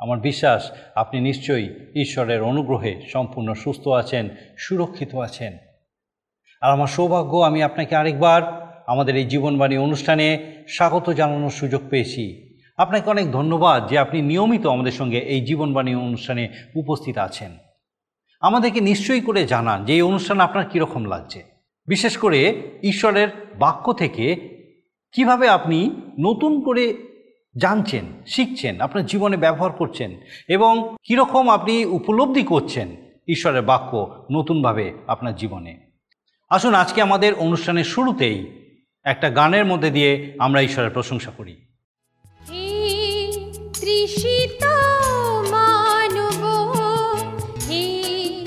আমার বিশ্বাস, আপনি নিশ্চয়ই ঈশ্বরের অনুগ্রহে সম্পূর্ণ সুস্থ আছেন, সুরক্ষিত আছেন। আর আমার সৌভাগ্য, আমি আপনাকে আরেকবার আমাদের এই জীবনবাণী অনুষ্ঠানে স্বাগত জানানোর সুযোগ পেয়েছি। আপনাকে অনেক ধন্যবাদ যে আপনি নিয়মিত আমাদের সঙ্গে এই জীবনবাণী অনুষ্ঠানে উপস্থিত আছেন। আমাদেরকে নিশ্চয়ই করে জানান যে এই অনুষ্ঠান আপনার কীরকম লাগছে। বিশেষ করে ঈশ্বরের বাক্য থেকে কীভাবে আপনি নতুন করে জানছেন, শিখছেন, আপনার জীবনে ব্যবহার করছেন এবং কীরকম আপনি উপলব্ধি করছেন ঈশ্বরের বাক্য নতুনভাবে আপনার জীবনে। আসুন আজকে আমাদের অনুষ্ঠানের শুরুতেই একটা গানের মধ্যে দিয়ে আমরা ঈশ্বরের প্রশংসা করি। মানব, হে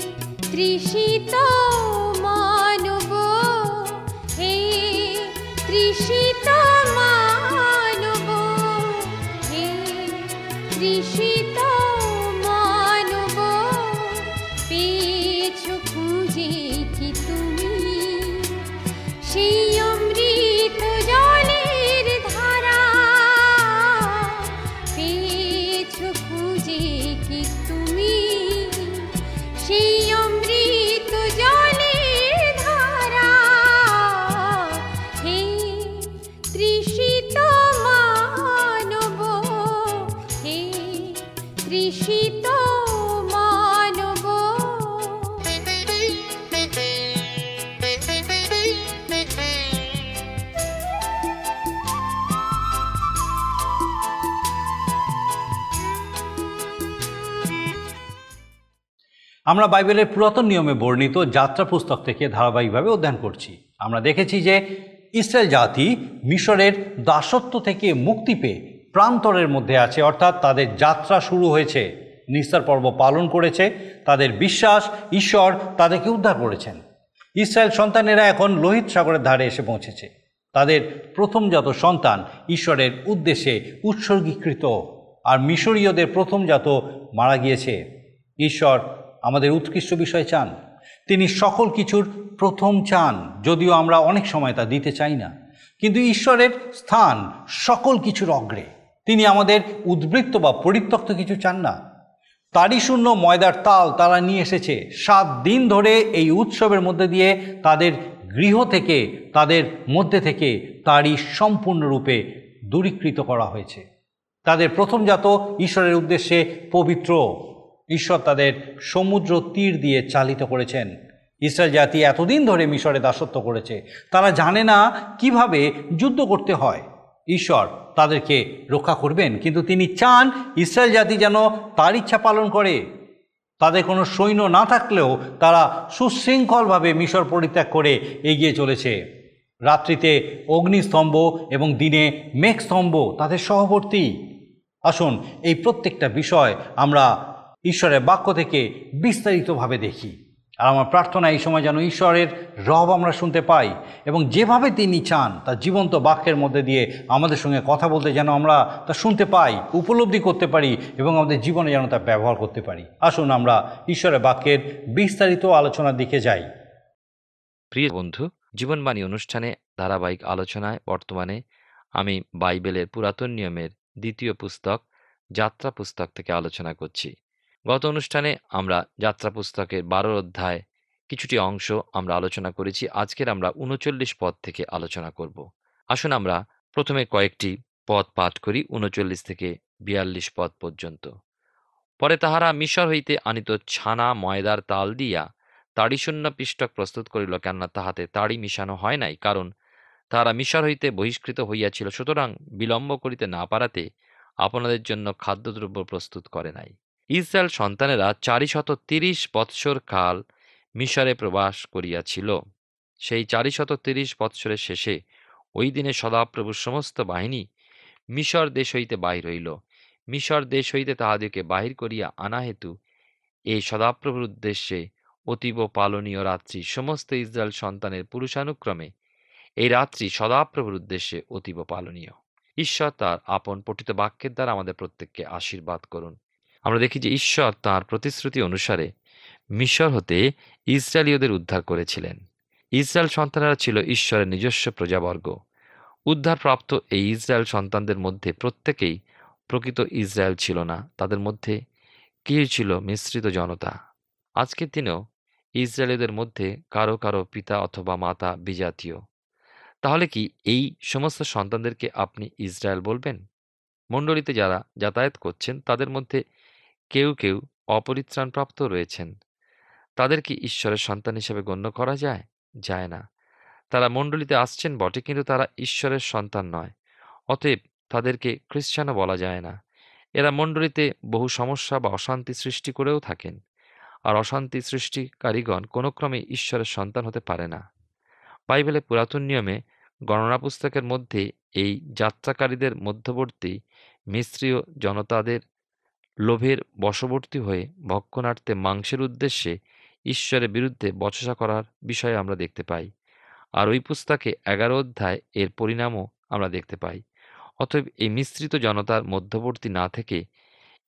তৃষিত আমরা বাইবেলের পুরাতন নিয়মে বর্ণিত যাত্রা পুস্তক থেকে ধারাবাহিকভাবে অধ্যয়ন করছি। আমরা দেখেছি যে ইসরায়েল জাতি মিশরের দাসত্ব থেকে মুক্তি পেয়ে প্রান্তরের মধ্যে আছে, অর্থাৎ তাদের যাত্রা শুরু হয়েছে। নিস্তার পর্ব পালন করেছে, তাদের বিশ্বাস, ঈশ্বর তাদেরকে উদ্ধার করেছেন। ইসরায়েল সন্তানেরা এখন লোহিত সাগরের ধারে এসে পৌঁছেছে। তাদের প্রথমজাত সন্তান ঈশ্বরের উদ্দেশ্যে উৎসর্গীকৃত, আর মিশরীয়দের প্রথমজাত মারা গিয়েছে। ঈশ্বর আমাদের উৎকৃষ্ট বিষয় চান। তিনি সকল কিছুর প্রথম চান, যদিও আমরা অনেক সময় তা দিতে চাই না। কিন্তু ঈশ্বরের স্থান সকল কিছুর অগ্রে। তিনি আমাদের উদ্বৃত্ত বা পরিত্যক্ত কিছু চান না। তারই শূন্য ময়দার তাল তারা নিয়ে এসেছে। সাত দিন ধরে এই উৎসবের মধ্যে দিয়ে তাদের গৃহ থেকে, তাদের মধ্যে থেকে তারই সম্পূর্ণরূপে দূরীকৃত করা হয়েছে। তাদের প্রথমজাত ঈশ্বরের উদ্দেশ্যে পবিত্র। ঈশ্বর তাদের সমুদ্র তীর দিয়ে চালিত করেছেন। ইসরায়েল জাতি এতদিন ধরে মিশরে দাসত্ব করেছে। তারা জানে না কীভাবে যুদ্ধ করতে হয়। ঈশ্বর তাদেরকে রক্ষা করবেন, কিন্তু তিনি চান ইসরায়েল জাতি যেন তার ইচ্ছা পালন করে। তাদের কোনো সৈন্য না থাকলেও তারা সুশৃঙ্খলভাবে মিশর পরিত্যাগ করে এগিয়ে চলেছে। রাত্রিতে অগ্নিস্তম্ভ এবং দিনে মেঘস্তম্ভ তাদের সহবর্তী। আসুন, এই প্রত্যেকটা বিষয় আমরা ঈশ্বরের বাক্য থেকে বিস্তারিতভাবে দেখি। আর আমার প্রার্থনা এই সময় যেন ঈশ্বরের রব আমরা শুনতে পাই এবং যেভাবে তিনি চান, তার জীবন্ত বাক্যের মধ্যে দিয়ে আমাদের সঙ্গে কথা বলতে যেন আমরা তা শুনতে পাই, উপলব্ধি করতে পারি এবং আমাদের জীবনে যেন তা ব্যবহার করতে পারি। আসুন আমরা ঈশ্বরের বাক্যের বিস্তারিত আলোচনার দিকে যাই। প্রিয় বন্ধু, জীবনবাণী অনুষ্ঠানে ধারাবাহিক আলোচনায় বর্তমানে আমি বাইবেলের পুরাতন নিয়মের দ্বিতীয় পুস্তক, যাত্রা পুস্তক থেকে আলোচনা করছি। গত অনুষ্ঠানে আমরা যাত্রা পুস্তকের বারো অধ্যায় কিছুটি অংশ আমরা আলোচনা করেছি। আজকের আমরা উনচল্লিশ পদ থেকে আলোচনা করব। আসুন আমরা প্রথমে কয়েকটি পদ পাঠ করি, উনচল্লিশ থেকে বিয়াল্লিশ পদ পর্যন্ত। পরে তাহারা মিশর হইতে আনিত ছানা, ময়দার তাল দিয়া তাড়িশূন্য পিষ্টক প্রস্তুত করিল, কেননা তাহাতে তাড়ি মিশানো হয় নাই, কারণ তাহারা মিশর হইতে বহিষ্কৃত হইয়াছিল। সুতরাং বিলম্ব করিতে না পারাতে আপনাদের জন্য খাদ্যদ্রব্য প্রস্তুত করে নাই। ইসরায়েল সন্তানেরা চারিশত তিরিশ বৎসর কাল মিশরে প্রবাস করিয়াছিল। সেই চারিশত তিরিশ বৎসরের শেষে ওই দিনে সদাপ্রভুর সমস্ত বাহিনী মিশর দেশ হইতে বাহির হইল। মিশর দেশ হইতে তাহাদিওকে বাহির করিয়া আনা হেতু এই সদাপ্রভুর উদ্দেশ্যে অতীব পালনীয় রাত্রি সমস্ত ইসরায়েল সন্তানের পুরুষানুক্রমে এই রাত্রি সদাপ্রভুর উদ্দেশ্যে অতীব পালনীয়। ঈশ্বর তার আপন পঠিত বাক্যের দ্বারা আমাদের প্রত্যেককে আশীর্বাদ করুন। আমরা দেখি যে ঈশ্বর তার প্রতিশ্রুতি অনুসারে মিশর হতে ইসরায়েলীয়দের উদ্ধার করেছিলেন। ইসরায়েল সন্তানেরা ছিল ঈশ্বরের নিজস্ব প্রজাবর্গ। উদ্ধারপ্রাপ্ত এই ইসরায়েল সন্তানদের মধ্যে প্রত্যেকেই প্রকৃত ইসরায়েল ছিল না। তাদের মধ্যে কি ছিল মিশ্রিত জনতা? আজকের দিনেও ইসরায়েলীদের মধ্যে কারও কারও পিতা অথবা মাতা বিজাতীয়। তাহলে কি এই সমস্ত সন্তানদেরকে আপনি ইসরায়েল বলবেন? মণ্ডলীতে যারা যাতায়াত করছেন, তাদের মধ্যে কেউ কেউ অপরিত্রাণপ্রাপ্ত রয়েছেন। তাদের কি ঈশ্বরের সন্তান হিসেবে গণ্য করা যায়? যায় না। তারা মণ্ডলীতে আসছেন বটে, কিন্তু তারা ঈশ্বরের সন্তান নয়। অতএব তাদেরকে খ্রিস্টানও বলা যায় না। এরা মণ্ডলীতে বহু সমস্যা বা অশান্তি সৃষ্টি করেও থাকেন। আর অশান্তি সৃষ্টিকারীগণ কোনো ক্রমে ঈশ্বরের সন্তান হতে পারে না। বাইবেলে পুরাতন নিয়মে গণনা পুস্তকের মধ্যে এই যাত্রাকারীদের মধ্যবর্তী মিশ্রীয় জনতাদের লোভের বশবর্তী হয়ে ভক্ষণার্থে মাংসের উদ্দেশ্যে ঈশ্বরের বিরুদ্ধে বচসা করার বিষয়ে আমরা দেখতে পাই। আর ওই পুস্তকে এগারো অধ্যায় এর পরিণামও আমরা দেখতে পাই। অতএব এই মিশ্রিত জনতার মধ্যবর্তী না থেকে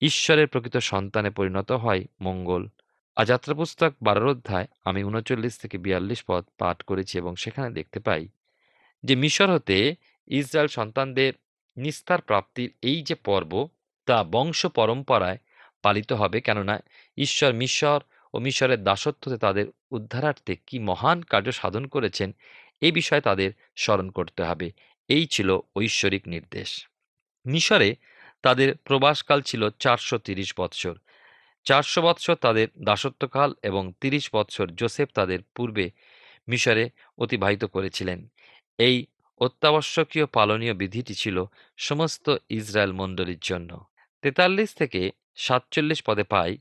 ঈশ্বরের প্রকৃত সন্তানে পরিণত হয় মঙ্গল। আর যাত্রা পুস্তক বারোর অধ্যায়, আমি উনচল্লিশ থেকে বিয়াল্লিশ পদ পাঠ করেছি এবং সেখানে দেখতে পাই যে মিশর হতে ইসরায়েল সন্তানদের নিস্তার প্রাপ্তির এই যে পর্ব তা বংশ পরম্পরায় পালিত হবে। কেননা ঈশ্বর মিশর ও মিশরের দাসত্বতে তাদের উদ্ধারার্থে কি মহান কার্য সাধন করেছেন এই বিষয়ে তাদের স্মরণ করতে হবে। এই ছিল ঐশ্বরিক নির্দেশ। মিশরে তাদের প্রবাসকাল ছিল চারশো তিরিশ বৎসর। চারশো বৎসর তাদের দাসত্বকাল এবং তিরিশ বৎসর জোসেফ তাদের পূর্বে মিশরে অতিবাহিত করেছিলেন। এই অত্যাবশ্যকীয় পালনীয় বিধিটি ছিল সমস্ত ইসরায়েল মণ্ডলীর জন্য। তেতাল্লিশ থেকে সাতচল্লিশ পদে পাই।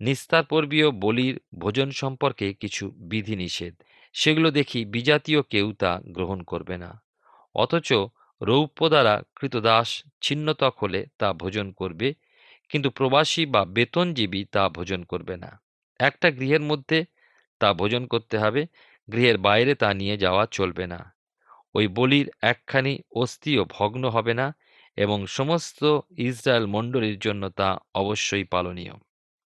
নিস্তার পর্বীয় বলির ভোজন সম্পর্কে কিছু বিধিনিষেধ। সেগুলো দেখি বিজাতীয় কেউ তা গ্রহণ করবে না। অথচ রৌপ্য দ্বারা কৃতদাস ছিন্নতক হলে তা ভোজন করবে, কিন্তু প্রবাসী বা বেতনজীবী তা ভোজন করবে না। একটা গৃহের মধ্যে তা ভোজন করতে হবে, গৃহের বাইরে তা নিয়ে যাওয়া চলবে না। ওই বলির একখানি অস্থিও ভগ্ন হবে না এবং সমস্ত ইসরায়েল মণ্ডলীর জন্য তা অবশ্যই পালনীয়।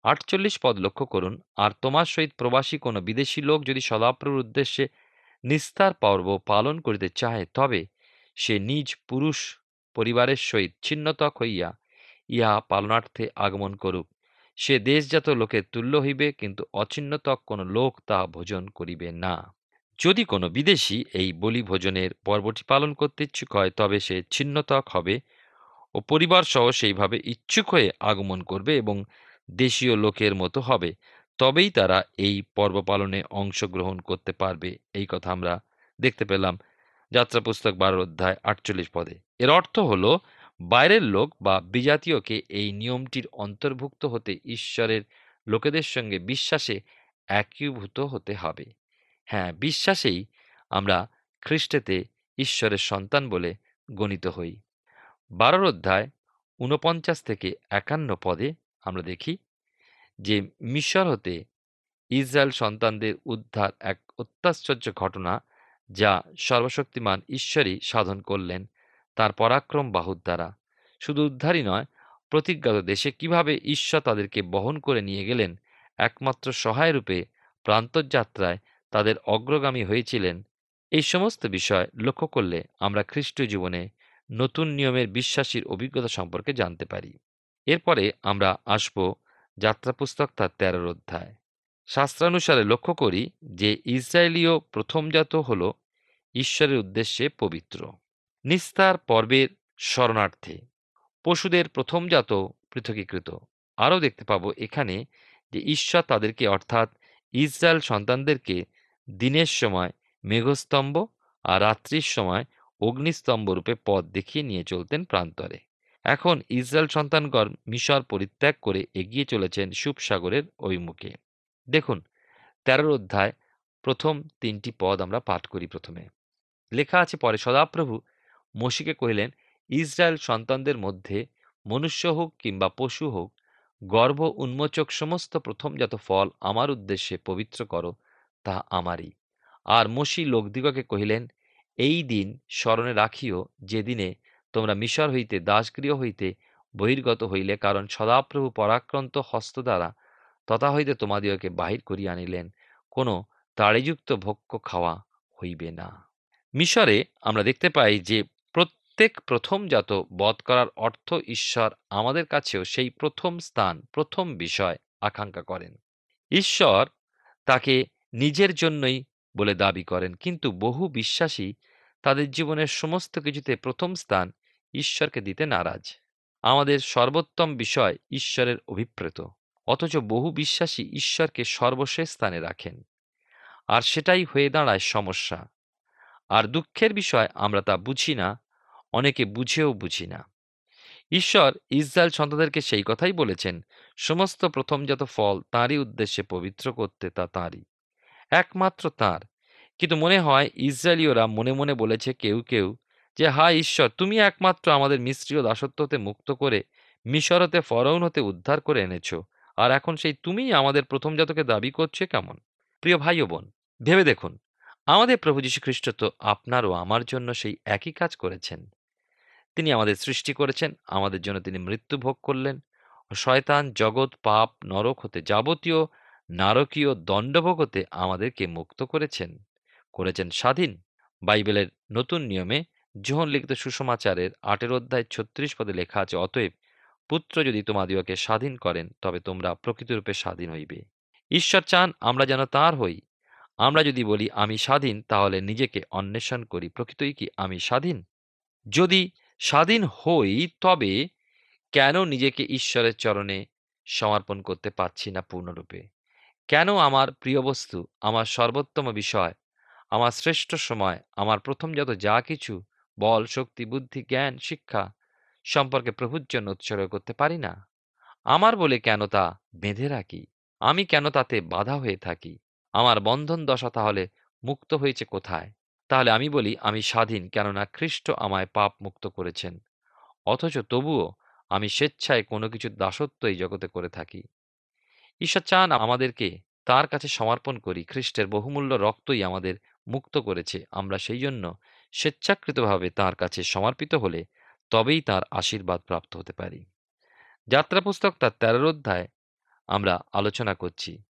আটচল্লিশ পদ লক্ষ্য করুন, আর তোমার সহিত প্রবাসী কোনো বিদেশি লোক যদি সদাপ্রর উদ্দেশ্যে নিস্তার পর্ব পালন করিতে চাহে তবে সে নিজ পুরুষ পরিবারের সহিত ছিন্নতক হইয়া ইহা পালনার্থে আগমন করুক। সে দেশজাত লোকের তুল্য হইবে, কিন্তু অছিন্নতক কোনো লোক তা ভোজন করিবে না। যদি কোনো বিদেশি এই বলি ভোজনের পর্বটি পালন করতে ইচ্ছুক হয়, তবে সে ছিন্নতক হবে ও পরিবার সহ সেইভাবে ইচ্ছুক হয়ে আগমন করবে এবং দেশীয় লোকের মতো হবে। তবেই তারা এই পর্ব পালনে অংশগ্রহণ করতে পারবে, এই কথা আমরা দেখতে পেলাম যাত্রা পুস্তক বারো অধ্যায় আটচল্লিশ পদে। এর অর্থ হলো, বাইরের লোক বা বিজাতীয়কে এই নিয়মটির অন্তর্ভুক্ত হতে ঈশ্বরের লোকেদের সঙ্গে বিশ্বাসে একীভূত হতে হবে। হ্যাঁ বিশ্বাসেই আমরা খ্রিস্টেতে ঈশ্বরের সন্তান বলে গণিত হই। বারোর অধ্যায় ঊনপঞ্চাশ থেকে একান্ন পদে আমরা দেখি যে মিশর হতে ইসরায়েল সন্তানদের উদ্ধার এক অত্যাশ্চর্য ঘটনা যা সর্বশক্তিমান ঈশ্বরই সাধন করলেন। তার পরাক্রম বাহুর দ্বারা। শুধু উদ্ধারই নয়, প্রতিজ্ঞাত দেশে কীভাবে ঈশ্বর তাদেরকে বহন করে নিয়ে গেলেন, একমাত্র সহায় রূপে প্রান্তযাত্রায় তাদের অগ্রগামী হয়েছিলেন, এই সমস্ত বিষয় লক্ষ্য করলে আমরা খ্রিস্ট জীবনে নতুন নিয়মের বিশ্বাসীর অভিজ্ঞতা সম্পর্কে জানতে পারি। এরপরে আমরা আসব যাত্রা পুস্তক তার তেরোর অধ্যায়। শাস্ত্রানুসারে লক্ষ্য করি যে ইসরায়েলীয় প্রথমজাত হল ঈশ্বরের উদ্দেশ্যে পবিত্র। নিস্তার পর্বের শরণার্থে পশুদের প্রথমজাত পৃথকীকৃত। আরও দেখতে পাবো এখানে যে ঈশ্বর তাদেরকে অর্থাৎ ইসরায়েল সন্তানদেরকে দিনের সময় মেঘস্তম্ভ আর রাত্রির সময় অগ্নিস্তম্ভ রূপে পথ দেখিয়ে নিয়ে চলতেন প্রান্তরে। এখন ইসরায়েল সন্তানগণ মিশর পরিত্যাগ করে এগিয়ে চলেছেন সুপসাগরের অভিমুখে। দেখুন তেরোর অধ্যায়, প্রথম তিনটি পদ আমরা পাঠ করি প্রথমে। লেখা আছে, পরে সদাপ্রভু মসিকে কহিলেন, ইসরায়েল সন্তানদের মধ্যে মনুষ্য হোক কিংবা পশু হোক, গর্ভ, উন্মোচক সমস্ত প্রথমজাত ফল আমার উদ্দেশ্যে পবিত্র করো, তা আমারই। আর মসি লোকদিগকে কহিলেন এই দিন স্মরণে রাখিও যেদিনে তোমরা মিশর হইতে, দাসগৃহ হইতে বহির্গত হইলে, কারণ সদাপ্রভু পরাক্রান্ত হস্ত দ্বারা তথা হইতে তোমাদিগকে বাহির করিয়া আনিলেন, কোনো তাড়িযুক্ত ভক্ষ খাওয়া হইবে না। মিশরে আমরা দেখতে পাই যে প্রত্যেক প্রথমজাত বধ করার অর্থ ঈশ্বর আমাদের কাছেও সেই প্রথম স্থান, প্রথম বিষয় আকাঙ্ক্ষা করেন। ঈশ্বর তাকে নিজের জন্যই বলে দাবি করেন। কিন্তু বহু বিশ্বাসী তাদের জীবনের সমস্ত কিছুতে প্রথম স্থান ঈশ্বরকে দিতে নারাজ। আমাদের সর্বোত্তম বিষয় ঈশ্বরের অভিপ্রেত। অথচ বহু বিশ্বাসী ঈশ্বরকে সর্বশেষ স্থানে রাখেন। আর সেটাই হয়ে দাঁড়ায় সমস্যা। আর দুঃখের বিষয় আমরা তা বুঝি না, অনেকে বুঝেও বুঝি না। ঈশ্বর ইসরায়েল সন্তানদেরকে সেই কথাই বলেছেন, সমস্ত প্রথমজাত ফল, তাঁরই উদ্দেশ্যে পবিত্র করতে তা তাঁরই। একমাত্র তাঁর। কিন্তু মনে হয় ইসরায়েলীয়রা মনে মনে বলেছে কেউ কেউ যে হা ঈশ্বর, তুমি একমাত্র আমাদের মিশ্রীয় দাসত্ব হতে মুক্ত করে মিশর হতে ফরৌন হতে উদ্ধার করে এনেছ। আর এখন সেই তুমিই আমাদের প্রথমজাতকে দাবি করছে কেমন? প্রিয় ভাই বোন, ভেবে দেখুন, আমাদের প্রভু যীশু খ্রিস্ট তো আপনার ও আমার জন্য সেই একই কাজ করেছেন। তিনি আমাদের সৃষ্টি করেছেন, আমাদের জন্য তিনি মৃত্যু ভোগ করলেন শয়তান, জগৎ, পাপ, নরক হতে যাবতীয় নারকীয় দণ্ডভোগ হতে আমাদেরকে মুক্ত করেছেন। করেছেন স্বাধীন। বাইবেলের নতুন নিয়মে যোহন লিখিত সুসমাচারের আটের অধ্যায় ছত্রিশ পদে লেখা আছে, অতএব পুত্র যদি তোমাদিওকে স্বাধীন করেন, তবে তোমরা প্রকৃতরূপে স্বাধীন হইবে। ঈশ্বর চান আমরা যেন তাঁর হই। আমরা যদি বলি, আমি স্বাধীন, তাহলে নিজেকে অন্বেষণ করি। প্রকৃতই কি আমি স্বাধীন? যদি স্বাধীন হই, তবে কেন নিজেকে ঈশ্বরের চরণে সমর্পণ করতে পারছি না পূর্ণরূপে? কেন আমার প্রিয় বস্তু, আমার সর্বোত্তম বিষয়? আমার শ্রেষ্ঠ সময়, আমার প্রথম যত যা কিছু, বল, শক্তি, বুদ্ধি, জ্ঞান, শিক্ষা সম্পর্কে প্রভুর জন্য উৎসর্গ করতে পারি না। আমার বলে কেন তা বেঁধে রাখি? আমি কেন তাতে বাধা হয়ে থাকি? আমার বন্ধন দশা তাহলে মুক্ত হয়েছে কোথায়? তাহলে আমি বলি, আমি স্বাধীন, কেননা খ্রিস্ট আমায় পাপ মুক্ত করেছেন। অথচ তবুও আমি স্বেচ্ছায় কোনো কিছুর দাসত্ব এই জগতে করে থাকি। ঈশ্বর চান আমাদেরকে তার কাছে সমর্পণ করি। খ্রিস্টের বহুমূল্য রক্তই আমাদের মুক্ত করেছে। আমরা সেই জন্য স্বেচ্ছাকৃতভাবে তার কাছে সমর্পিত হলে তবেই তার আশীর্বাদ প্রাপ্ত হতে পারি। যাত্রা পুস্তক তার তেরোর অধ্যায় আমরা আলোচনা করছি।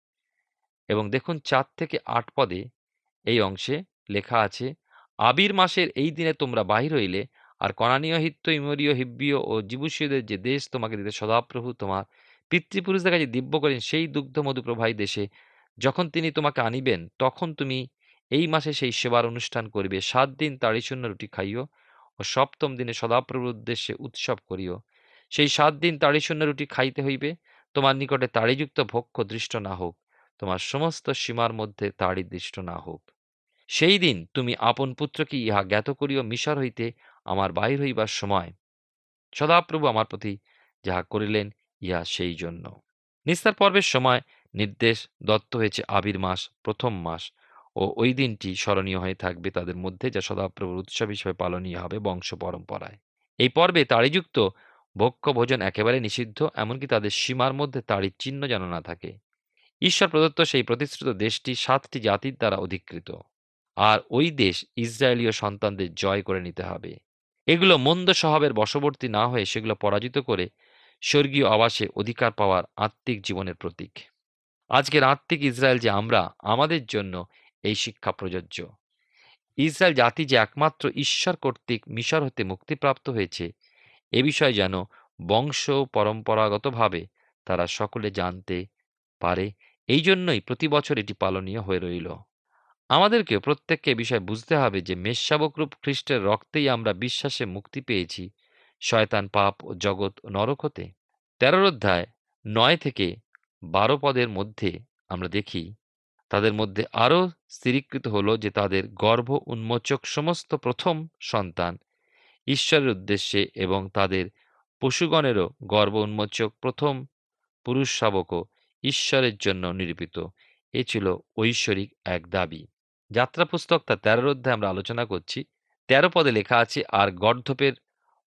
এবং দেখুন চার থেকে আট পদে এই অংশে লেখা আছে, আবির মাসের এই দিনে তোমরা বাহির হইলে আর কনানীয় হিত্য ইমরীয়, হিব্বীয় ও জীবুষীয়দের যে দেশ তোমাকে দিতে সদাপ্রভু তোমার পিতৃপুরুষদের কাছে দিব্য করেন সেই দুগ্ধ মধুপ্রবাহী দেশে। যখন তিনি তোমাকে আনিবেন, তখন তুমি এই মাসে সেই সেবার অনুষ্ঠান করিবে। সাত দিন তাড়ি শূন্য রুটি খাইও ও সপ্তম দিনে সদাপ্রভুর উদ্দেশ্যে উৎসব করিও। সেই সাত দিন তাড়ি শূন্য রুটি খাইতে হইবে। তোমার নিকটে তাড়িযুক্ত ভক্ষ দৃষ্ট না হোক, তোমার সমস্ত সীমার মধ্যে তাড়ি দৃষ্ট না হোক। সেই দিন তুমি আপন পুত্রকে ইহা জ্ঞাত করিও মিশর হইতে আমার বাহির হইবার সময়। সদাপ্রভু আমার প্রতি যাহা করিলেন ইহা সেই জন্য। নিস্তার পর্বের সময় নির্দেশ দত্ত হয়েছে আবির মাস, প্রথম মাস ও ওই দিনটি স্মরণীয় হয়ে থাকবে তাদের মধ্যে যা সদাপ্রভুর উৎসব হিসেবে পালনীয় হবে বংশ পরম্পরায়। এই পর্বে তাড়িযুক্ত ভক্ষ ভোজন একেবারে নিষিদ্ধ, এমনকি তাদের সীমার মধ্যে তাড়ির চিহ্ন যেন না থাকে। ঈশ্বর প্রদত্ত সেই প্রতিশ্রুত দেশটি সাতটি জাতির দ্বারা অধিকৃত। আর ওই দেশ ইসরায়েলীয় সন্তানদের জয় করে নিতে হবে। এগুলো মন্দ স্বভাবের বশবর্তী না হয়ে সেগুলো পরাজিত করে স্বর্গীয় আবাসে অধিকার পাওয়ার আত্মিক জীবনের প্রতীক। আজকের আত্মিক ইসরায়েল যে আমরা, আমাদের জন্য এই শিক্ষা প্রযোজ্য। ইসরায়েল জাতি যে একমাত্র ঈশ্বর কর্তৃক মিশর হতে মুক্তিপ্রাপ্ত হয়েছে, এ বিষয়ে যেন বংশ পরম্পরাগতভাবে তারা সকলে জানতে পারে, এই জন্যই প্রতি বছর এটি পালনীয় হয়ে রইল। আমাদেরকে প্রত্যেককে বিষয় বুঝতে হবে যে মেষশাবকরূপ খ্রিস্টের রক্তেই আমরা বিশ্বাসে মুক্তি পেয়েছি শয়তান, পাপ ও জগৎ নরক হতে। তেরোর অধ্যায়, নয় থেকে বারো পদের মধ্যে আমরা দেখি, তাদের মধ্যে আরও স্থিরীকৃত হলো যে তাদের গর্ভ উন্মোচক সমস্ত প্রথম সন্তান। ঈশ্বরের উদ্দেশ্যে এবং তাদের পশুগণেরও গর্ব উন্মোচক প্রথম পুরুষ শাবকও ঈশ্বরের জন্য নিরূপিত। এ ছিল ঐশ্বরিক এক দাবি। যাত্রা পুস্তক তার তেরোর অধ্যায় আমরা আলোচনা করছি। তেরো পদে লেখা আছে, আর গর্ধপের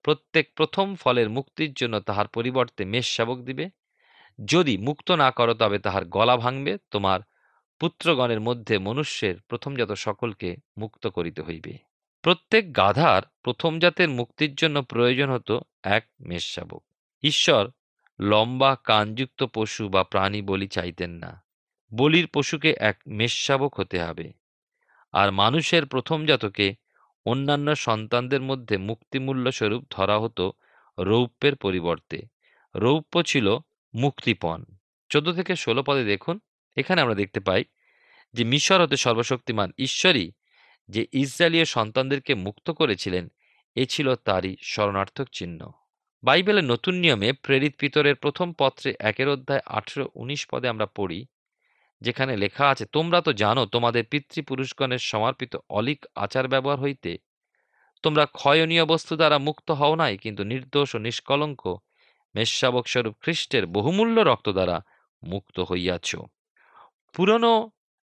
প্রত্যেক প্রথম ফলের মুক্তির জন্য তাহার পরিবর্তে মেষ শাবক দিবে। যদি মুক্ত না করো, তবে তাহার গলা ভাঙবে। তোমার পুত্রগণের মধ্যে মনুষ্যের প্রথমজাত সকলকে মুক্ত করিতে হইবে। প্রত্যেক গাধার প্রথম জাতের মুক্তির জন্য প্রয়োজন হতো এক মেষ শাবক ঈশ্বর লম্বা কানযুক্ত পশু বা প্রাণী বলি চাইতেন না। বলির পশুকে এক মেষশাবক হতে হবে। আর মানুষের প্রথমজাতকে অন্যান্য সন্তানদের মধ্যে মুক্তিমূল্য স্বরূপ ধরা হতো রৌপ্যের পরিবর্তে। রৌপ্য ছিল মুক্তিপণ। চোদ্দ থেকে ষোলো পদে দেখুন, এখানে আমরা দেখতে পাই যে মিশর হতে সর্বশক্তিমান ঈশ্বরই যে ইসরায়েলীয় সন্তানদেরকে মুক্ত করেছিলেন, এ ছিল তারই শরণার্থক চিহ্ন। বাইবেলের নতুন নিয়মে প্রেরিত পিতরের প্রথম পত্রে একের অধ্যায় আঠেরো উনিশ পদে আমরা পড়ি যেখানে লেখা আছে, তোমরা তো জানো তোমাদের পিতৃপুরুষগণের সমর্পিত অলিক আচার ব্যবহার হইতে তোমরা ক্ষয়নীয় বস্তু দ্বারা মুক্ত হও নাই, কিন্তু নির্দোষ ও নিষ্কলঙ্ক মেষশাবক স্বরূপ খ্রিস্টের বহুমূল্য রক্ত দ্বারা মুক্ত হইয়াছ। পুরনো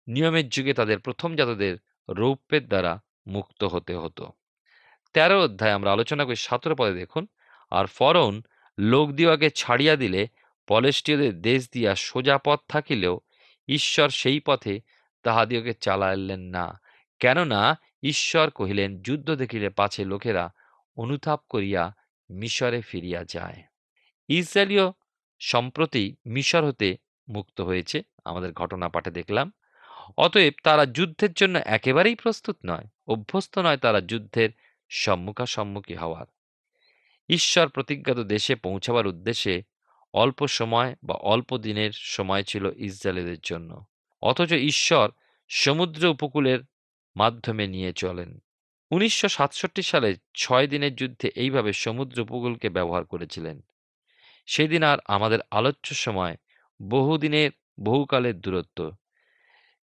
নিয়মের যুগে তাদের প্রথম জাতদের রৌপ্যের দ্বারা মুক্ত হতে হতো। তেরো অধ্যায় আমরা আলোচনা করি, সতেরো পদে দেখুন, আর ফরন লোক দিওয়াকে ছাড়িয়া দিলে পলেষ্টীয়দের দেশ দিয়া সোজা পথ থাকিলেও ঈশ্বর সেই পথে তাহাদিওকে চালাইলেন না। কেননা ঈশ্বর কহিলেন, যুদ্ধ দেখিলে পাছে লোকেরা অনুতাপ করিয়া মিশরে ফিরিয়া যায়। ইসরায়েলীয় সম্প্রতি মিশর হতে মুক্ত হয়েছে, আমাদের ঘটনা পাঠে দেখলাম। অতএব তারা যুদ্ধের জন্য একেবারেই প্রস্তুত নয়, অভ্যস্ত নয় তারা যুদ্ধের সম্মুখাসম্মুখী হওয়ার। ঈশ্বর প্রতিজ্ঞাত দেশে পৌঁছাবার উদ্দেশ্যে অল্প সময় বা অল্প দিনের সময় ছিল ইসরায়েলের জন্য। অথচ ঈশ্বর সমুদ্র উপকূলের মাধ্যমে নিয়ে চলেন। উনিশশো সাতষট্টি সালে ছয় দিনের যুদ্ধে এইভাবে সমুদ্র উপকূলকে ব্যবহার করেছিলেন। সেদিন আর আমাদের আলোচ্য সময় বহুদিনের, বহুকালের দূরত্ব।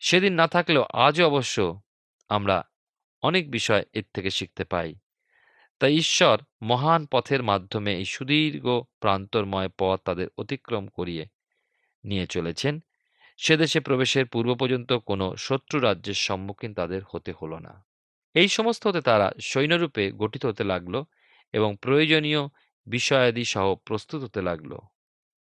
সেদিন না থাকলেও আজও অবশ্য আমরা অনেক বিষয় এর থেকে শিখতে পাই। তাই ঈশ্বর মহান পথের মাধ্যমে এই সুদীর্ঘ প্রান্তরময় পথ তাদের অতিক্রম করিয়ে নিয়ে চলেছেন। সে দেশে প্রবেশের পূর্ব পর্যন্ত কোনো শত্রু রাজ্যের সম্মুখীন তাদের হতে হলো না। এই সমস্ত হতে তারা সৈন্যরূপে গঠিত হতে লাগল এবং প্রয়োজনীয় বিষয়াদি সহ প্রস্তুত হতে লাগল।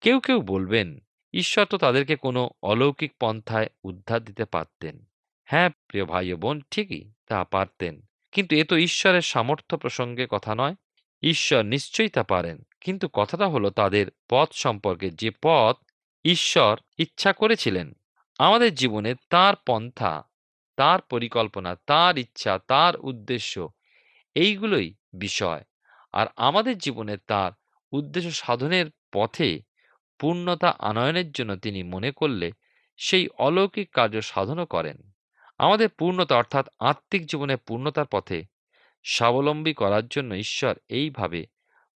কেউ কেউ বলবেন, ঈশ্বর তো তাদেরকে কোনো অলৌকিক পন্থায় উদ্ধার দিতে পারতেন। হ্যাঁ প্রিয় ভাই বোন, ঠিকই তা পারতেন। কিন্তু এ তো ঈশ্বরের সামর্থ্য প্রসঙ্গে কথা নয়। ঈশ্বর নিশ্চয়ই তা পারেন। কিন্তু কথাটা হলো তাদের পথ সম্পর্কে যে পথ ঈশ্বর ইচ্ছা করেছিলেন। আমাদের জীবনে তার পন্থা, তার পরিকল্পনা, তার ইচ্ছা, তার উদ্দেশ্য এইগুলোই বিষয়। আর আমাদের জীবনে তার উদ্দেশ্য সাধনের পথে পূর্ণতা আনয়নের জন্য তিনি মনে করলে সেই অলৌকিক কার্য সাধনও করেন। আমাদের পূর্ণতা অর্থাৎ আত্মিক জীবনে পূর্ণতার পথে স্বাবলম্বী করার জন্য ঈশ্বর এইভাবে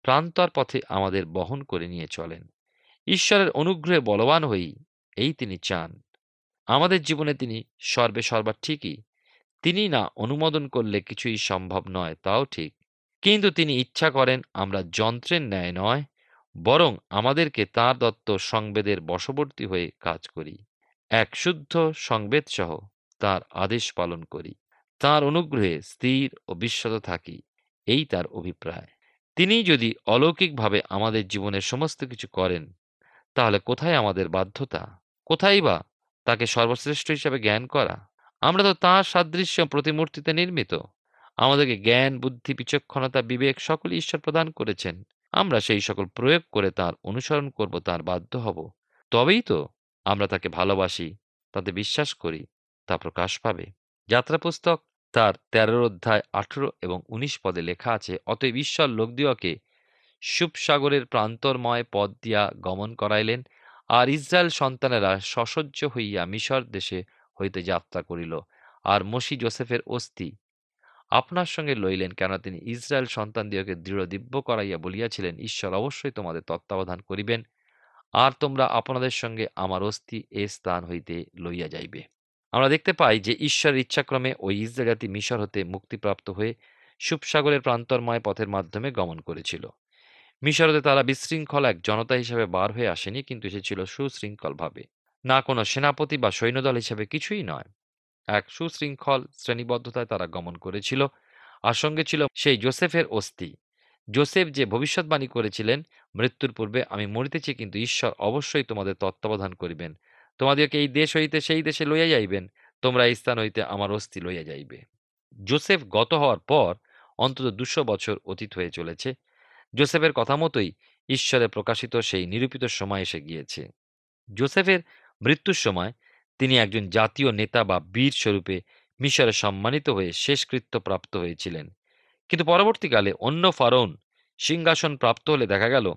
প্রান্তর পথে আমাদের বহন করে নিয়ে চলেন। ঈশ্বরের অনুগ্রহে বলবান হই এই তিনি চান। আমাদের জীবনে তিনি সর্বে সর্বা ঠিকই। তিনি না অনুমোদন করলে কিছুই সম্ভব নয়, তাও ঠিক। কিন্তু তিনি ইচ্ছা করেন আমরা যন্ত্রের ন্যায় নয়, বরং আমাদেরকে তাঁর দত্ত সংবেদের বশবর্তী হয়ে কাজ করি। এক শুদ্ধ সংবেদ সহ তার আদেশ পালন করি। তার অনুগ্রহে স্থির ও বিশ্বত থাকি। এই তার অভিপ্রায়। তিনি যদি অলৌকিকভাবে আমাদের জীবনের সমস্ত কিছু করেন, তাহলে কোথায় আমাদের বাধ্যতা? কোথায় বা তাকে সর্বশ্রেষ্ঠ হিসাবে জ্ঞান করা? আমরা তো তাঁর সাদৃশ্য প্রতিমূর্তিতে নির্মিত। আমাদেরকে জ্ঞান, বুদ্ধি, বিচক্ষণতা, বিবেক সকলই ঈশ্বর প্রদান করেছেন। আমরা সেই সকল প্রয়োগ করে তার অনুসরণ করব, তার বাধ্য হব। তবেই তো আমরা তাকে ভালোবাসি, তাতে বিশ্বাস করি। তা প্রকাশ পাবে। যাত্রা পুস্তক তার তেরোর অধ্যায় আঠেরো এবং উনিশ পদে লেখা আছে, অতএব ঈশ্বর লোকদিওকে সুপসাগরের প্রান্তরময় পদ দিয়া গমন করাইলেন, আর ইসরায়েল সন্তানেরা সসহ্য হইয়া মিশর দেশে হইতে যাত্রা করিল, আর মসি জোসেফের অস্থি। আপনার সঙ্গে লইলেন কেন তিনি? ইসরায়েল সন্তান সন্তানদিওকে দৃঢ় দিব্য করাইয়া বলিয়াছিলেন, ঈশ্বর অবশ্যই তোমাদের তত্ত্বাবধান করিবেন, আর তোমরা আপনাদের সঙ্গে আমার অস্থি এ স্থান হইতে লইয়া যাইবে। আমরা দেখতে পাই যে ঈশ্বরের ইচ্ছাক্রমে ওই ইসরায়েল জাতি মিশর হতে মুক্তিপ্রাপ্ত হয়ে সুপসাগরের প্রান্তরময় পথের মাধ্যমে গমন করেছিল। মিশরতে তারা বিশৃঙ্খল এক জনতা হিসেবে বার হয়ে আসেনি, কিন্তু এসেছিল সুশৃঙ্খলভাবে। না কোনো সেনাপতি বা সৈন্যদল হিসেবে কিছুই নয়। এক সুশৃঙ্খল শ্রেণীবদ্ধতায় তারা গমন করেছিল। আর সঙ্গে ছিল সেই জোসেফের অস্থি। জোসেফ যে ভবিষ্যৎবাণী করেছিলেন, মৃত্যুর পূর্বে আমি মরিতেছি, কিন্তু ঈশ্বর অবশ্যই তোমাদের তত্ত্বাবধান করিবেন। তোমাদেরকে এই দেশ হইতে সেই দেশে লইয়া যাইবেন, তোমরা এই স্থান হইতে আমার অস্থি লইয়া যাইবে। জোসেফ গত হওয়ার পর অন্তত দুশো বছর অতীত হয়ে চলেছে। জোসেফের কথা মতোই ঈশ্বরে প্রকাশিত সেই নিরূপিত সময় এসে গিয়েছে। জোসেফের মৃত্যুর সময় তিনি একজন জাতীয় নেতা বা বীর স্বরূপে মিশরে সম্মানিত হয়ে শেষকৃত্য প্রাপ্ত হয়েছিলেন। কিন্তু পরবর্তীকালে অন্য ফারৌন সিংহাসন প্রাপ্ত হলে দেখা গেল,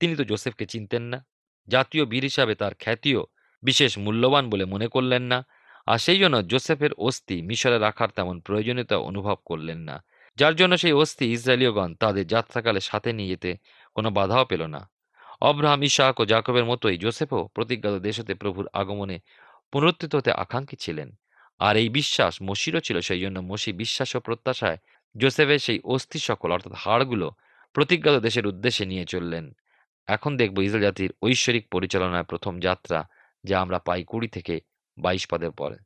তিনি তো জোসেফকে চিনতেন না। জাতীয় বীর হিসাবে তার খ্যাতিও বিশেষ মূল্যবান বলে মনে করলেন না। আর সেই জন্য জোসেফের অস্থি মিশরে রাখার তেমন প্রয়োজনীয়তা অনুভব করলেন না। যার জন্য সেই অস্থি ইসরায়েলীয়গণ তাদের যাত্রাকালে সাথে নিয়ে যেতে কোনো বাধাও পেল না। অব্রাহাম ইশাক ও জাকবের মতোই জোসেফও প্রতিজ্ঞাত দেশ হতে প্রভুর আগমনে পুনরুত্থিত হতে আকাঙ্ক্ষী ছিলেন। আর এই বিশ্বাস মসিরও ছিল, সেই জন্য মসি বিশ্বাস ও প্রত্যাশায় জোসেফের সেই অস্থি সকল, অর্থাৎ হাড়গুলো প্রতিজ্ঞাত দেশের উদ্দেশ্যে নিয়ে চললেন। এখন দেখব ইসরায়েল জাতির ঐশ্বরিক পরিচালনায় প্রথম যাত্রা যা আমরা পাই কুড়ি থেকে বাইশ পদের পরে।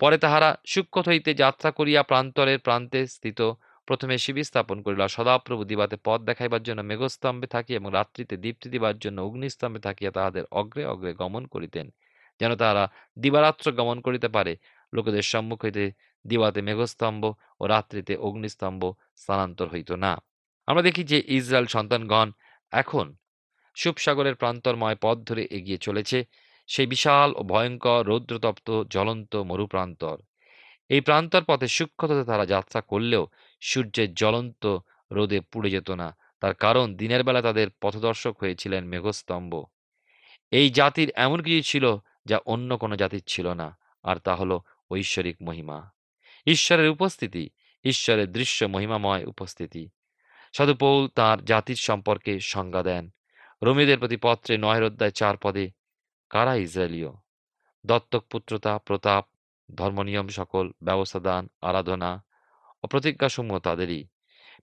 পরে তাহারা সূক্ষ্ম হইতে যাত্রা করিয়া প্রান্তরের প্রান্তে স্থিত প্রথমে শিবির স্থাপন করিল। সদাপ্রভু দিবাতে পথ দেখাইবার জন্য মেঘস্তম্ভে থাকিয়া এবং রাত্রিতে দীপ্তি দিবার জন্য অগ্নিস্তম্ভে থাকিয়া তাহাদের অগ্রে অগ্রে গমন করিতেন, যেন তাহারা দিবারাত্র গমন করিতে পারে। লোকেদের সম্মুখ হইতে দিবাতে মেঘস্তম্ভ ও রাত্রিতে অগ্নিস্তম্ভ স্থানান্তর হইত না। আমরা দেখি যে ইসরায়েল সন্তানগণ এখন সুপসাগরের প্রান্তরময় পথ ধরে এগিয়ে চলেছে। সেই বিশাল ও ভয়ঙ্কর রৌদ্রতপ্ত, জ্বলন্ত মরুপ্রান্তর। এই প্রান্তর পথে সূক্ষ্মতাতে তারা যাত্রা করলেও সূর্যের জ্বলন্ত রোদে পুড়ে যেত না। তার কারণ দিনের বেলা তাদের পথদর্শক হয়েছিলেন মেঘস্তম্ভ। এই জাতির এমন কিছু ছিল যা অন্য কোনো জাতির ছিল না, আর তা হলো ঐশ্বরিক মহিমা। ঈশ্বরের উপস্থিতি, ঈশ্বরের দৃশ্য মহিমাময় উপস্থিতি। সাধু পৌল তাঁর জাতির সম্পর্কে সংজ্ঞা দেন। রোমিদের প্রতি পত্রে নয়ের অধ্যায় চার পদে কারা ইসরায়েলীয়? দত্তক, পুত্রতা, প্রতাপ, ধর্মনিয়ম সকল ব্যবস্থা দান আরাধনা ও প্রতিজ্ঞাসমূহ তাদেরই।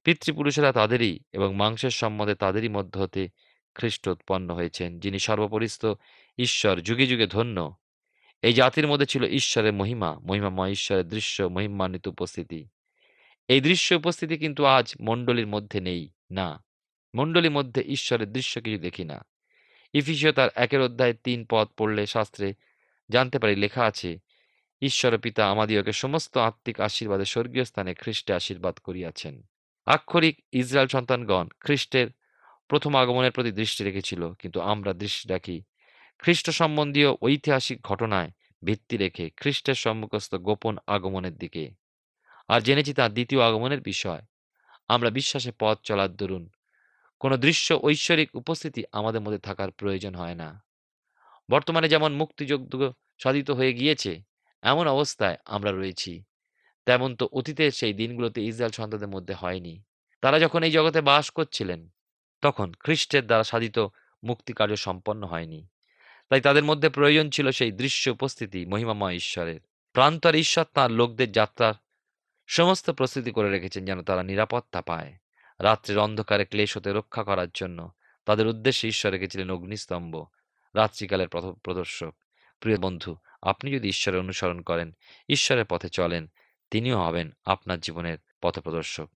পিতৃপুরুষেরা তাদেরই এবং মাংসের সম্বন্ধে তাদেরই মধ্য হতে খ্রিস্ট উৎপন্ন হয়েছেন, যিনি সর্বপরিস্থ ঈশ্বর, যুগে যুগে ধন্য। এই জাতির মধ্যে ছিল ঈশ্বরের মহিমা, মহিমাময় ঈশ্বরের দৃশ্য, মহিমান্বিত উপস্থিতি। এই দৃশ্য উপস্থিতি কিন্তু আজ মণ্ডলীর মধ্যে নেই, না। মণ্ডলীর মধ্যে ঈশ্বরের দৃশ্য কিছু দেখি না। ইফিসিও তার একের অধ্যায় তিন পদ পড়লে শাস্ত্রে জানতে পারি লেখা আছে, ঈশ্বর পিতা আমাদিওকে সমস্ত আত্মিক আশীর্বাদে স্বর্গীয় স্থানে খ্রিস্টে আশীর্বাদ করিয়াছেন। আক্ষরিক ইসরায়েল সন্তানগণ খ্রিস্টের প্রথম আগমনের প্রতি দৃষ্টি রেখেছিল, কিন্তু আমরা দৃষ্টি রাখি খ্রিস্ট সম্বন্ধীয় ঐতিহাসিক ঘটনায় ভিত্তি রেখে খ্রিস্টের সম্মুখস্থ গোপন আগমনের দিকে। আর জেনেছি তার দ্বিতীয় আগমনের বিষয়। আমরা বিশ্বাসে পথ চলার দরুন কোনো দৃশ্য ঐশ্বরিক উপস্থিতি আমাদের মধ্যে থাকার প্রয়োজন হয় না। বর্তমানে যেমন মুক্তিযুদ্ধ সাধিত হয়ে গিয়েছে, এমন অবস্থায় আমরা রয়েছি। তেমন তো অতীতের সেই দিনগুলোতে ইসরায়েল সন্তানদের মধ্যে হয়নি। তারা যখন এই জগতে বাস করছিলেন, তখন খ্রিস্টের দ্বারা সাধিত মুক্তি কার্য সম্পন্ন হয়নি। তাই তাদের মধ্যে প্রয়োজন ছিল সেই দৃশ্য উপস্থিতি মহিমাময় ঈশ্বরের। প্রান্তর ঈশ্বর তাঁর লোকদের যাত্রার সমস্ত প্রস্তুতি করে রেখেছেন যেন তারা নিরাপত্তা পায়। রাত্রির অন্ধকারে ক্লেশ হতে রক্ষা করার জন্য তাদের উদ্দেশ্যে ঈশ্বর রেখেছিলেন অগ্নিস্তম্ভ, রাত্রিকালের প্রদর্শক। প্রিয় বন্ধু, আপনি যদি ঈশ্বরের অনুসরণ করেন, ঈশ্বরের পথে চলেন, তিনিও হবেন আপনার জীবনের পথপ্রদর্শক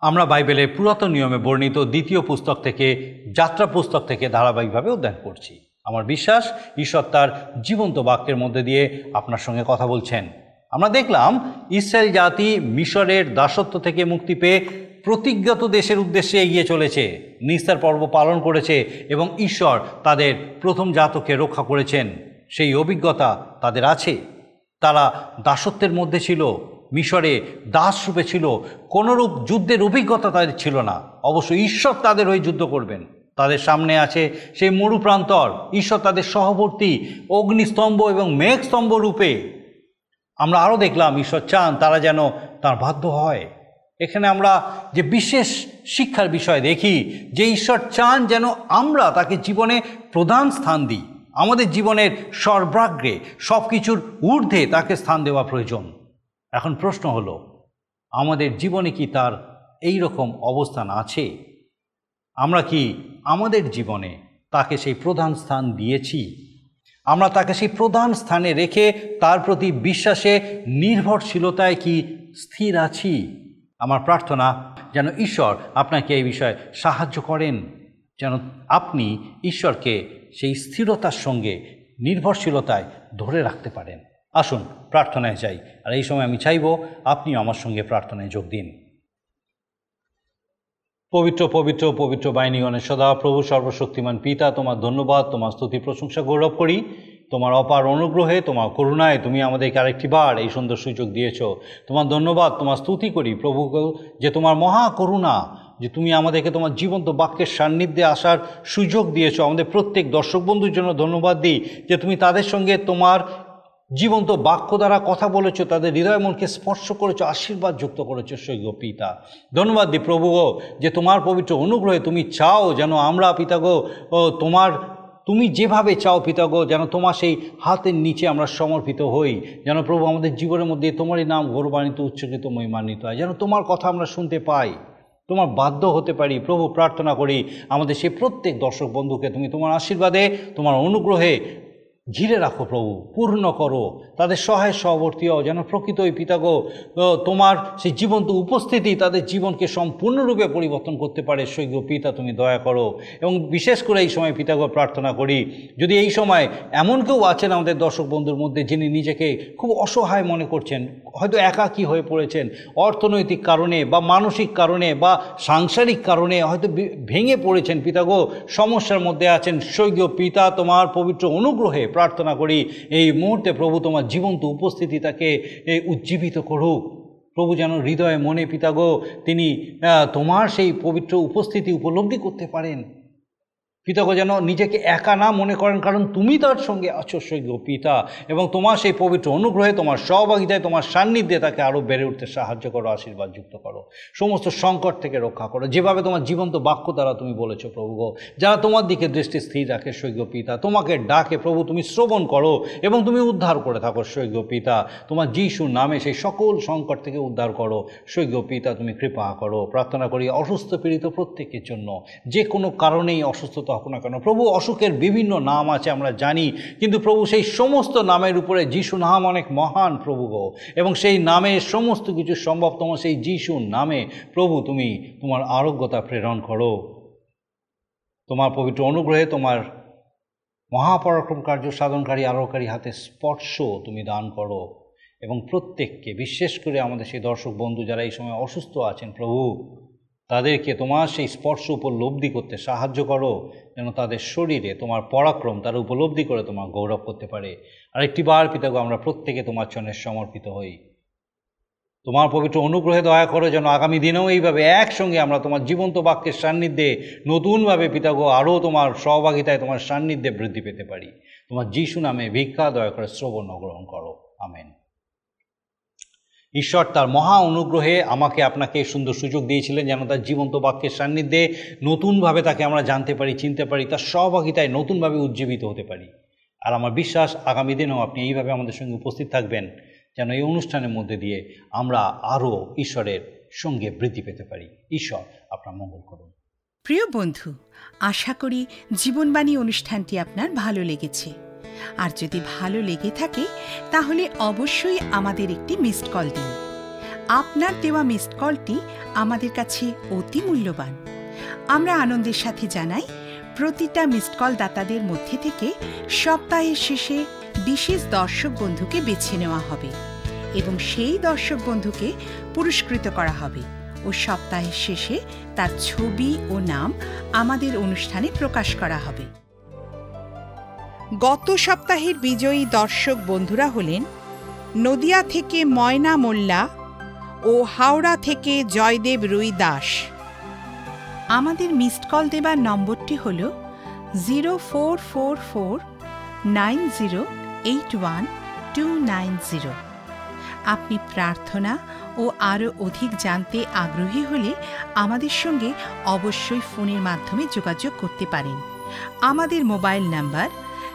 আমরা বাইবেলের পুরাতন নিয়মে বর্ণিত দ্বিতীয় পুস্তক থেকে, যাত্রা পুস্তক থেকে ধারাবাহিকভাবে অধ্যয়ন করছি। আমার বিশ্বাস, ঈশ্বর তার জীবন্ত বাক্যের মধ্যে দিয়ে আপনার সঙ্গে কথা বলছেন। আমরা দেখলাম ইসরায়েল জাতি মিশরের দাসত্ব থেকে মুক্তি পেয়ে প্রতিজ্ঞাত দেশের উদ্দেশ্যে এগিয়ে চলেছে। নিস্তার পর্ব পালন করেছে এবং ঈশ্বর তাদের প্রথম জাতকে রক্ষা করেছেন। সেই অভিজ্ঞতা তাদের আছে। তারা দাসত্বের মধ্যে ছিল, মিশরে দাসরূপে ছিল, কোনোরূপ যুদ্ধের অভিজ্ঞতা তাদের ছিল না। অবশ্য ঈশ্বর তাদের হয়ে যুদ্ধ করবেন। তাদের সামনে আছে সেই মরু প্রান্তর। ঈশ্বর তাদের সহবর্তী, অগ্নিস্তম্ভ এবং মেঘস্তম্ভ রূপে। আমরা আরও দেখলাম, ঈশ্বর চান তারা যেন তার বাধ্য হয়। এখানে আমরা যে বিশেষ শিক্ষার বিষয় দেখি, যে ঈশ্বর চান যেন আমরা তাকে জীবনে প্রধান স্থান দিই। আমাদের জীবনের সর্বাগ্রে সব কিছুর ঊর্ধ্বে তাকে স্থান দেওয়া প্রয়োজন। এখন প্রশ্ন হলো, আমাদের জীবনে কি তার এই রকম অবস্থান আছে? আমরা কি আমাদের জীবনে তাকে সেই প্রধান স্থান দিয়েছি? আমরা তাকে সেই প্রধান স্থানে রেখে তার প্রতি বিশ্বাসে, নির্ভরশীলতায় কি স্থির আছি? আমার প্রার্থনা যেন ঈশ্বর আপনাকে এই বিষয়ে সাহায্য করেন, যেন আপনি ঈশ্বরকে সেই স্থিরতার সঙ্গে, নির্ভরশীলতায় ধরে রাখতে পারেন। আসুন, প্রার্থনায় যাই। আর এই সময় আমি চাইব আপনিও আমার সঙ্গে প্রার্থনায় যোগ দিন। পবিত্র পবিত্র পবিত্র বাহিনীগণের সদা, প্রভু সর্বশক্তিমান পিতা, তোমার ধন্যবাদ, তোমার স্তুতি, প্রশংসা, গৌরব করি। তোমার অপার অনুগ্রহে, তোমার করুণায় তুমি আমাদেরকে আরেকটি বার এই সুন্দর সুযোগ দিয়েছ। তোমার ধন্যবাদ, তোমার স্তুতি করি প্রভু, যে তোমার মহা করুণা, যে তুমি আমাদেরকে তোমার জীবন্ত বাক্যের সান্নিধ্যে আসার সুযোগ দিয়েছ। আমাদের প্রত্যেক দর্শক বন্ধুর জন্য ধন্যবাদ দিই, যে তুমি তাদের সঙ্গে তোমার জীবন্ত বাক্য দ্বারা কথা বলেছ, তাদের হৃদয় মনকে স্পর্শ করেছ, আশীর্বাদ যুক্ত করেছ সৈক্য পিতা। ধন্যবাদ দি প্রভু গো, যে তোমার পবিত্র অনুগ্রহে তুমি চাও যেন আমরা পিতা গো, ও তোমার তুমি যেভাবে চাও পিতাগ যেন তোমার সেই হাতের নিচে আমরা সমর্পিত হই, যেন প্রভু আমাদের জীবনের মধ্যে তোমারই নাম গৌরবান্বিত, উচ্চকিত, মহিমান্বিত হয়, যেন তোমার কথা আমরা শুনতে পাই, তোমার বাধ্য হতে পারি, প্রভু প্রার্থনা করি, আমাদের সেই প্রত্যেক দর্শক বন্ধুকে তুমি তোমার আশীর্বাদে, তোমার অনুগ্রহে ঘিরে রাখো প্রভু, পূর্ণ করো। তাদের সহায় সহবর্তী হও, যেন প্রকৃতই পিতাগো তোমার সেই জীবন্ত উপস্থিতি তাদের জীবনকে সম্পূর্ণরূপে পরিবর্তন করতে পারে। সৈক্য পিতা, তুমি দয়া করো। এবং বিশেষ করে এই সময় পিতাগো, প্রার্থনা করি, যদি এই সময় এমন কেউ আছেন আমাদের দর্শক বন্ধুর মধ্যে, যিনি নিজেকে খুব অসহায় মনে করছেন, হয়তো একাকী হয়ে পড়েছেন, অর্থনৈতিক কারণে বা মানসিক কারণে বা সাংসারিক কারণে হয়তো ভেঙে পড়েছেন পিতাগো, সমস্যার মধ্যে আছেন সৈক্য পিতা, তোমার পবিত্র অনুগ্রহে প্রার্থনা করি, এই মুহূর্তে প্রভু তোমার জীবন্ত উপস্থিতি তাকে উজ্জীবিত করুক। প্রভু যেন হৃদয়ে মনে পিতাগো তিনি তোমার সেই পবিত্র উপস্থিতি উপলব্ধি করতে পারেন। পিতাগো যেন নিজেকে একা না মনে করেন, কারণ তুমি তার সঙ্গে আছো সৈক্য পিতা। এবং তোমার সেই পবিত্র অনুগ্রহে, তোমার সহভাগিতায়, তোমার সান্নিধ্যে তাকে আরও বেড়ে উঠতে সাহায্য করো, আশীর্বাদ যুক্ত করো। সমস্ত সংকট থেকে রক্ষা করো। যেভাবে তোমার জীবন্ত বাক্য দ্বারা তুমি বলেছ, প্রভু যারা তোমার দিকে দৃষ্টি স্থির রাখে সৈক্য পিতা, তোমাকে ডাকে, প্রভু, তুমি শ্রবণ করো এবং তুমি উদ্ধার করে থাকো সৈক্য পিতা। তোমার যিশুর নামে সেই সকল সংকট থেকে উদ্ধার করো। সৈক্য পিতা, তুমি কৃপা করো। প্রার্থনা করি, অসুস্থ পীড়িত প্রত্যেকের জন্য যে কোনো কারণেই অসুস্থতা হোক না কেন প্রভু অসুখের বিভিন্ন নাম আছে, আমরা জানি, কিন্তু প্রভু সেই সমস্ত নামের উপরে যিশু নাম অনেক মহান প্রভু গো। এবং সেই নামে সমস্ত কিছু সম্ভব, তোমার সেই যিশুর নামে প্রভু তুমি তোমার আরোগ্যতা প্রেরণ করো। তোমার পবিত্র অনুগ্রহে তোমার মহাপরাক্রম কার্য সাধনকারী আরোকারী হাতে স্পর্শ তুমি দান করো। এবং প্রত্যেককে, বিশেষ করে আমাদের সেই দর্শক বন্ধু যারা এই সময় অসুস্থ আছেন, প্রভু তাদেরকে তোমার সেই স্পর্শ উপলব্ধি করতে সাহায্য করো, যেন তাদের শরীরে তোমার পরাক্রম তারা উপলব্ধি করে তোমার গৌরব করতে পারে। আরেকটি বার পিতাগো আমরা প্রত্যেকে তোমার চরণে সমর্পিত হই। তোমার পবিত্র অনুগ্রহে দয়া করো যেন আগামী দিনেও এইভাবে একসঙ্গে আমরা তোমার জীবন্ত বাক্যের সান্নিধ্যে নতুনভাবে পিতাগো আরও তোমার সহভাগিতায় তোমার সান্নিধ্যে বৃদ্ধি পেতে পারি। তোমার যিশু নামে ভিক্ষা, দয়া করে শ্রবণ গ্রহণ করো। আমেন। ঈশ্বর তার মহা অনুগ্রহে আমাকে আপনাকে সুন্দর সুযোগ দিয়েছিলেন যেন তার জীবন্ত বাক্যের সান্নিধ্যে নতুনভাবে তাকে আমরা জানতে পারি, চিনতে পারি, তার সহভাগিতায় নতুনভাবে উজ্জীবিত হতে পারি। আর আমার বিশ্বাস, আগামী দিনেও আপনি এইভাবে আমাদের সঙ্গে উপস্থিত থাকবেন যেন এই অনুষ্ঠানের মধ্যে দিয়ে আমরা আরও ঈশ্বরের সঙ্গে বৃদ্ধি পেতে পারি। ঈশ্বর আপনার মঙ্গল করুন। প্রিয় বন্ধু, আশা করি জীবনবাণী অনুষ্ঠানটি আপনার ভালো লেগেছে। আর যদি ভালো লেগে থাকে, তাহলে অবশ্যই আমাদের একটি মিসড কল দিন। আপনার দেওয়া মিসড কলটি আমাদের কাছে অতি মূল্যবান। আমরা আনন্দের সাথে জানাই, প্রতিটা মিসড কল দাতাদের মধ্যে থেকে সপ্তাহের শেষে বিশেষ দর্শক বন্ধুকে বেছে নেওয়া হবে এবং সেই দর্শক বন্ধুকে পুরস্কৃত করা হবে ও সপ্তাহের শেষে তার ছবি ও নাম আমাদের অনুষ্ঠানে প্রকাশ করা হবে। গত সপ্তাহের বিজয়ী দর্শক বন্ধুরা হলেন নদিয়া থেকে ময়না মোল্লা ও হাওড়া থেকে জয়দেব রুই দাস। আমাদের মিসড কল দেবার নম্বরটি হল zero four four four nine zero eight one two nine zero. আপনি প্রার্থনা ও আরও অধিক জানতে আগ্রহী হলে আমাদের সঙ্গে অবশ্যই ফোনের মাধ্যমে যোগাযোগ করতে পারেন। আমাদের mobile number